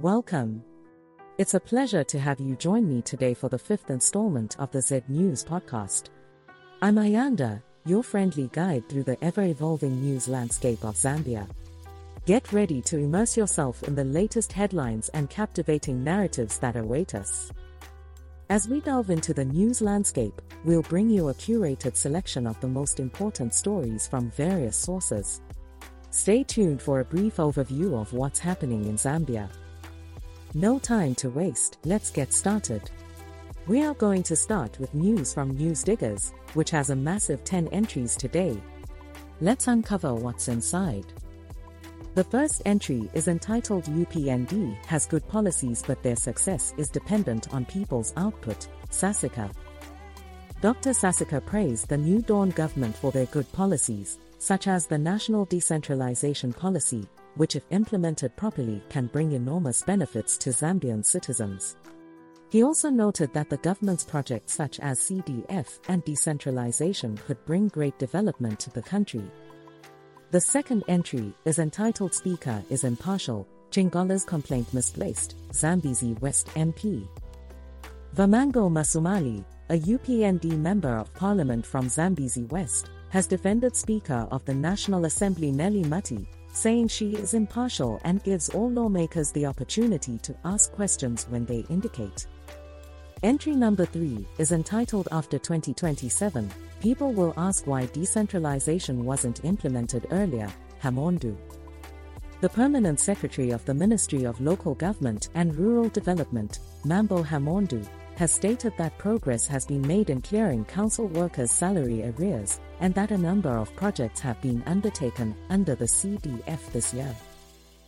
Welcome. It's a pleasure to have you join me today for the fifth installment of the Z News podcast. I'm Ayanda, your friendly guide through the ever evolving news landscape of Zambia. Get ready to immerse yourself in the latest headlines and captivating narratives that await us. As we delve into the news landscape, we'll bring you a curated selection of the most important stories from various sources. Stay tuned for a brief overview of what's happening in Zambia. No time to waste, let's get started. We are going to start with news from Newsdiggers, which has a massive 10 entries today. Let's uncover what's inside. The first entry is entitled UPND has good policies but their success is dependent on people's output, Sasika. Dr. Sasika praised the New Dawn government for their good policies, such as the National Decentralization Policy, which if implemented properly can bring enormous benefits to Zambian citizens. He also noted that the government's projects such as CDF and decentralization could bring great development to the country. The second entry is entitled Speaker is Impartial, Chingola's Complaint Misplaced, Zambezi West MP. Vamango Masumali, a UPND Member of Parliament from Zambezi West, has defended Speaker of the National Assembly Nelly Mutti, saying she is impartial and gives all lawmakers the opportunity to ask questions when they indicate. Entry number 3 is entitled After 2027, People Will Ask Why Decentralization Wasn't Implemented Earlier, Hamaundu. The Permanent Secretary of the Ministry of Local Government and Rural Development, Maambo Hamaundu, has stated that progress has been made in clearing council workers' salary arrears, and that a number of projects have been undertaken under the CDF this year.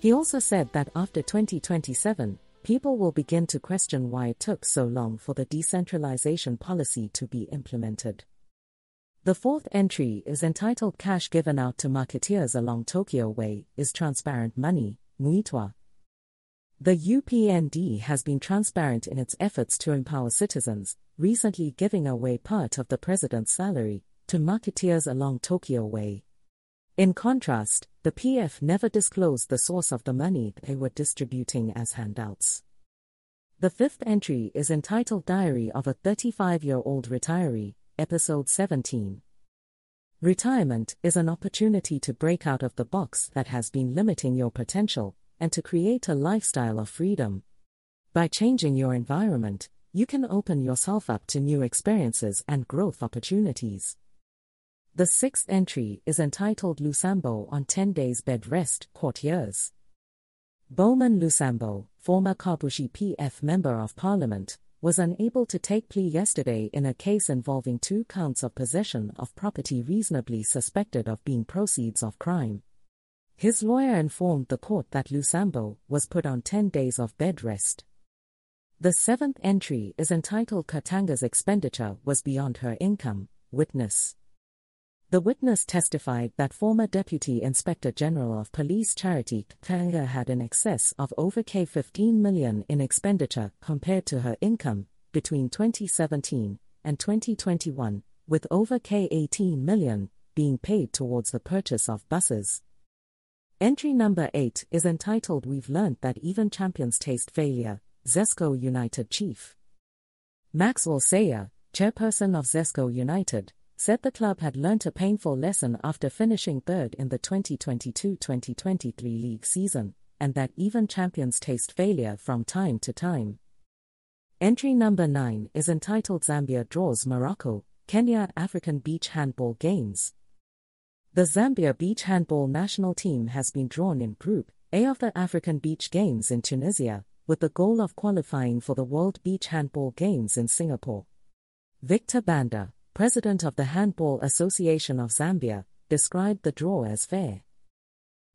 He also said that after 2027, people will begin to question why it took so long for the decentralization policy to be implemented. The fourth entry is entitled Cash Given Out to Marketeers Along Tokyo Way is Transparent Money, Mweetwa. The UPND has been transparent in its efforts to empower citizens, recently giving away part of the president's salary to marketeers along Tokyo Way. In contrast, the PF never disclosed the source of the money they were distributing as handouts. The fifth entry is entitled Diary of a 35 year old retiree, Episode 17. Retirement is an opportunity to break out of the box that has been limiting your potential and to create a lifestyle of freedom. By changing your environment, you can open yourself up to new experiences and growth opportunities. The sixth entry is entitled Lusambo on 10 Days Bed Rest, Courtiers. Bowman Lusambo, former Kabushi PF Member of Parliament, was unable to take plea yesterday in a case involving two counts of possession of property reasonably suspected of being proceeds of crime. His lawyer informed the court that Lusambo was put on 10 days of bed rest. The seventh entry is entitled Katanga's expenditure was beyond her income, witness. The witness testified that former Deputy Inspector General of Police Charity Katanga had an excess of over K 15 million in expenditure compared to her income between 2017 and 2021, with over K 18 million being paid towards the purchase of buses. Entry number 8 is entitled We've Learned That Even Champions Taste Failure, Zesco United Chief. Maxwell Sayer, chairperson of Zesco United, said the club had learnt a painful lesson after finishing third in the 2022 2023 league season, and that even champions taste failure from time to time. Entry number 9 is entitled Zambia Draws Morocco, Kenya African Beach Handball Games. The Zambia beach handball national team has been drawn in Group A of the African Beach Games in Tunisia, with the goal of qualifying for the World Beach Handball Games in Singapore. Victor Banda, president of the Handball Association of Zambia, described the draw as fair.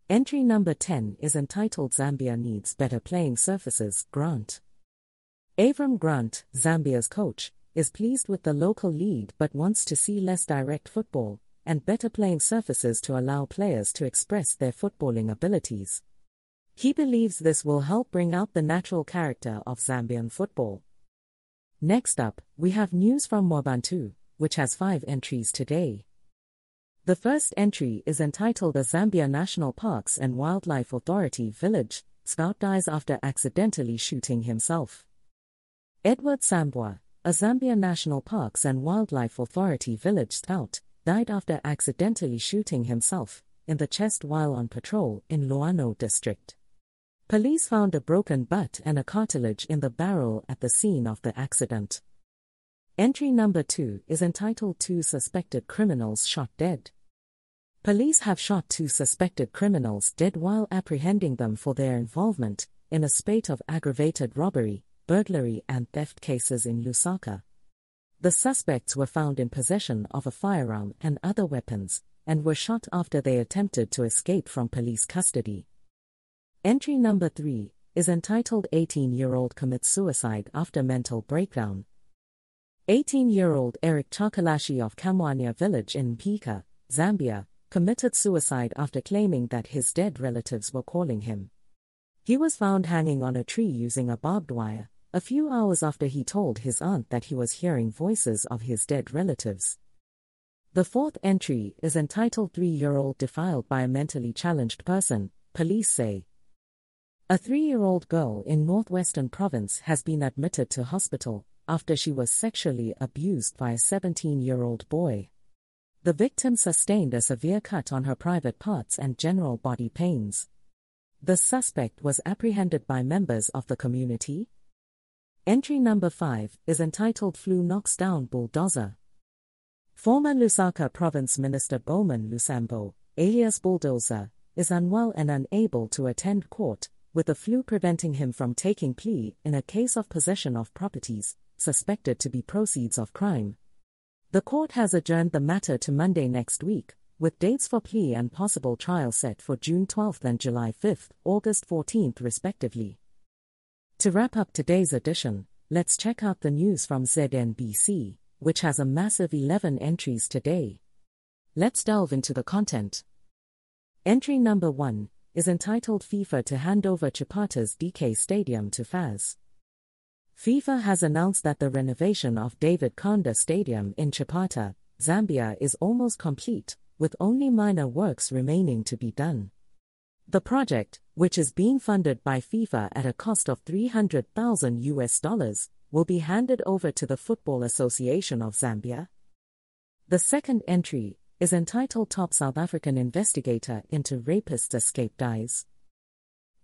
Entry number 10 is entitled Zambia Needs Better Playing Surfaces, Grant. Avram Grant, Zambia's coach, is pleased with the local league but wants to see less direct football, and better playing surfaces to allow players to express their footballing abilities. He believes this will help bring out the natural character of Zambian football. Next up, we have news from Mwebantu, which has five entries today. The first entry is entitled The Zambia National Parks and Wildlife Authority Village, Scout dies after accidentally shooting himself. Edward Sambwa, a Zambia National Parks and Wildlife Authority village scout, died after accidentally shooting himself in the chest while on patrol in Luano district. Police found a broken butt and a cartilage in the barrel at the scene of the accident. Entry number 2 is entitled Two Suspected Criminals Shot Dead. Police have shot two suspected criminals dead while apprehending them for their involvement in a spate of aggravated robbery, burglary, and theft cases in Lusaka. The suspects were found in possession of a firearm and other weapons, and were shot after they attempted to escape from police custody. Entry number 3 is entitled 18 year old commits suicide after mental breakdown. 18 year old Eric Chakalashi of Kamwania village in Mpika, Zambia, committed suicide after claiming that his dead relatives were calling him. He was found hanging on a tree using a barbed wire, a few hours after he told his aunt that he was hearing voices of his dead relatives. The fourth entry is entitled Three Year Old Defiled by a Mentally Challenged Person, police say. A three year old girl in Northwestern Province has been admitted to hospital after she was sexually abused by a 17 year old boy. The victim sustained a severe cut on her private parts and general body pains. The suspect was apprehended by members of the community. Entry number 5 is entitled Flu Knocks Down Bulldozer. Former Lusaka Province Minister Bowman Lusambo, alias Bulldozer, is unwell and unable to attend court with the flu preventing him from taking plea in a case of possession of properties, suspected to be proceeds of crime. The court has adjourned the matter to Monday next week, with dates for plea and possible trial set for June 12 and July 5, August 14, respectively. To wrap up today's edition, let's check out the news from ZNBC, which has a massive 11 entries today. Let's delve into the content. Entry number 1 is entitled FIFA to hand over Chipata's DK Stadium to FAZ. FIFA has announced that the renovation of David Kaunda Stadium in Chipata, Zambia is almost complete, with only minor works remaining to be done. The project, which is being funded by FIFA at a cost of 300,000 US dollars, will be handed over to the Football Association of Zambia. The second entry is entitled Top South African Investigator into Rapist's Escape Dies.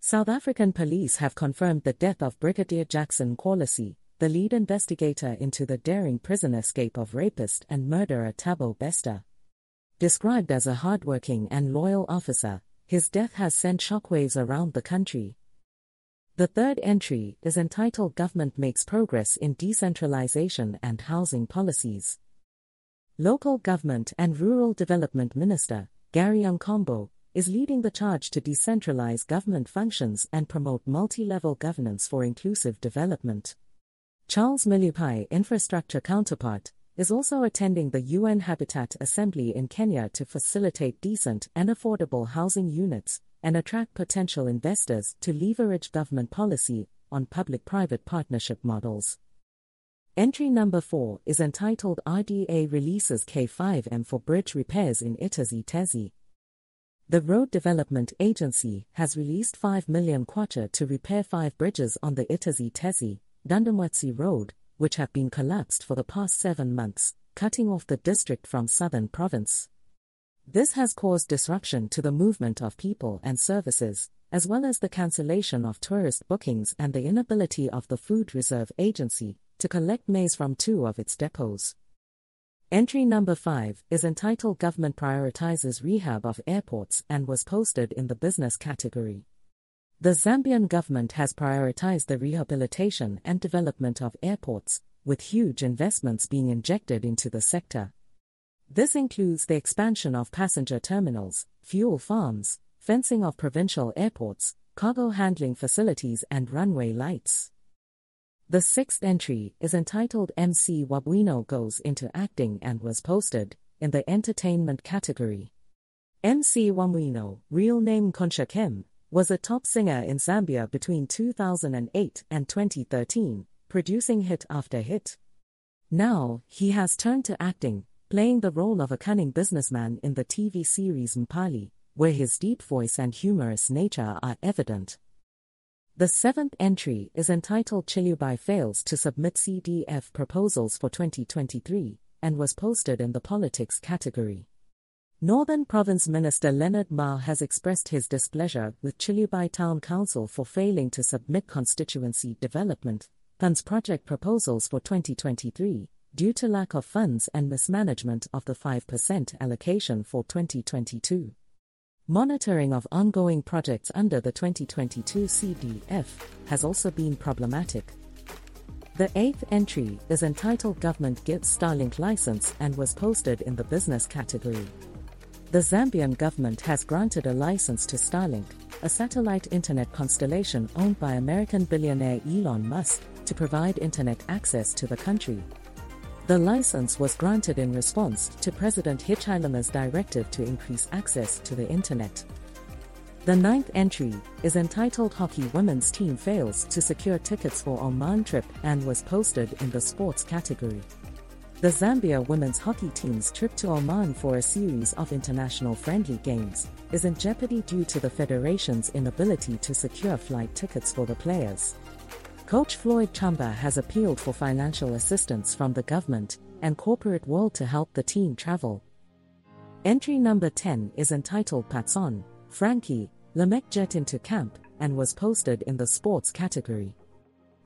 South African police have confirmed the death of Brigadier Jackson Qualisi, the lead investigator into the daring prison escape of rapist and murderer Thabo Bester. Described as a hardworking and loyal officer, his death has sent shockwaves around the country. The third entry is entitled Government Makes Progress in Decentralization and Housing Policies. Local Government and Rural Development Minister, Gary Nkombo, is leading the charge to decentralize government functions and promote multi level governance for inclusive development. Charles Milupi, infrastructure counterpart, is also attending the UN Habitat Assembly in Kenya to facilitate decent and affordable housing units and attract potential investors to leverage government policy on public private partnership models. Entry number 4 is entitled RDA Releases K5M for Bridge Repairs in Itezhi Tezhi. The Road Development Agency has released 5 million kwacha to repair five bridges on the Itezhi Tezhi, Dundumwezi Road, which have been collapsed for the past seven months, cutting off the district from southern province. This has caused disruption to the movement of people and services, as well as the cancellation of tourist bookings and the inability of the Food Reserve Agency to collect maize from two of its depots. Entry number 5 is entitled Government Prioritizes Rehab of Airports and was posted in the business category. The Zambian government has prioritized the rehabilitation and development of airports, with huge investments being injected into the sector. This includes the expansion of passenger terminals, fuel farms, fencing of provincial airports, cargo handling facilities, and runway lights. The sixth entry is entitled MC Wabwino Goes into Acting and was posted in the entertainment category. MC Wabwino, real name Konsha Kem, was a top singer in Zambia between 2008 and 2013, producing hit after hit. Now, he has turned to acting, playing the role of a cunning businessman in the TV series Mpali, where his deep voice and humorous nature are evident. The seventh entry is entitled Chilubi Fails to Submit CDF Proposals for 2023 and was posted in the Politics category. Northern Province Minister Leonard Mbao has expressed his displeasure with Chilubi Town Council for failing to submit constituency development funds project proposals for 2023 due to lack of funds and mismanagement of the 5% allocation for 2022. Monitoring of ongoing projects under the 2022 CDF has also been problematic. The eighth entry is entitled Government Gives Starlink License and was posted in the business category. The Zambian government has granted a license to Starlink, a satellite internet constellation owned by American billionaire Elon Musk, to provide internet access to the country. The license was granted in response to President Hichilema's directive to increase access to the internet. The ninth entry is entitled Hockey Women's Team Fails to Secure Tickets for Oman Trip and was posted in the sports category. The Zambia women's hockey team's trip to Oman for a series of international friendly games is in jeopardy due to the federation's inability to secure flight tickets for the players. Coach Floyd Chamba has appealed for financial assistance from the government and corporate world to help the team travel. Entry number 10 is entitled Patson, Frankie, Lamek Jet into camp and was posted in the sports category.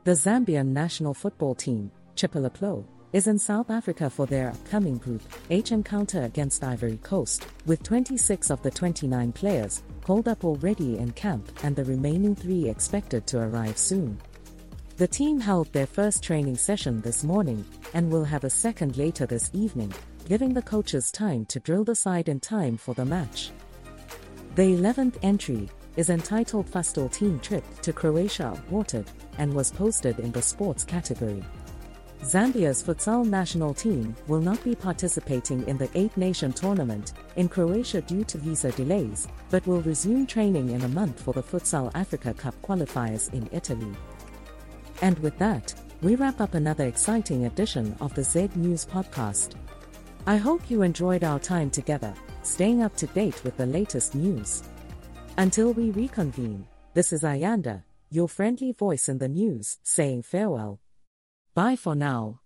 The Zambian national football team, Chipolopolo, is in South Africa for their upcoming Group H encounter against Ivory Coast, with 26 of the 29 players called up already in camp and the remaining three expected to arrive soon. The team held their first training session this morning and will have a second later this evening, giving the coaches time to drill the side in time for the match. The 11th entry is entitled Futsal Team Trip to Croatia Watered and was posted in the sports category. Zambia's futsal national team will not be participating in the Eight Nation tournament in Croatia due to visa delays, but will resume training in a month for the Futsal Africa Cup qualifiers in Italy. And with that, we wrap up another exciting edition of the Z News podcast. I hope you enjoyed our time together, staying up to date with the latest news. Until we reconvene, this is Ayanda, your friendly voice in the news, saying farewell. Bye for now.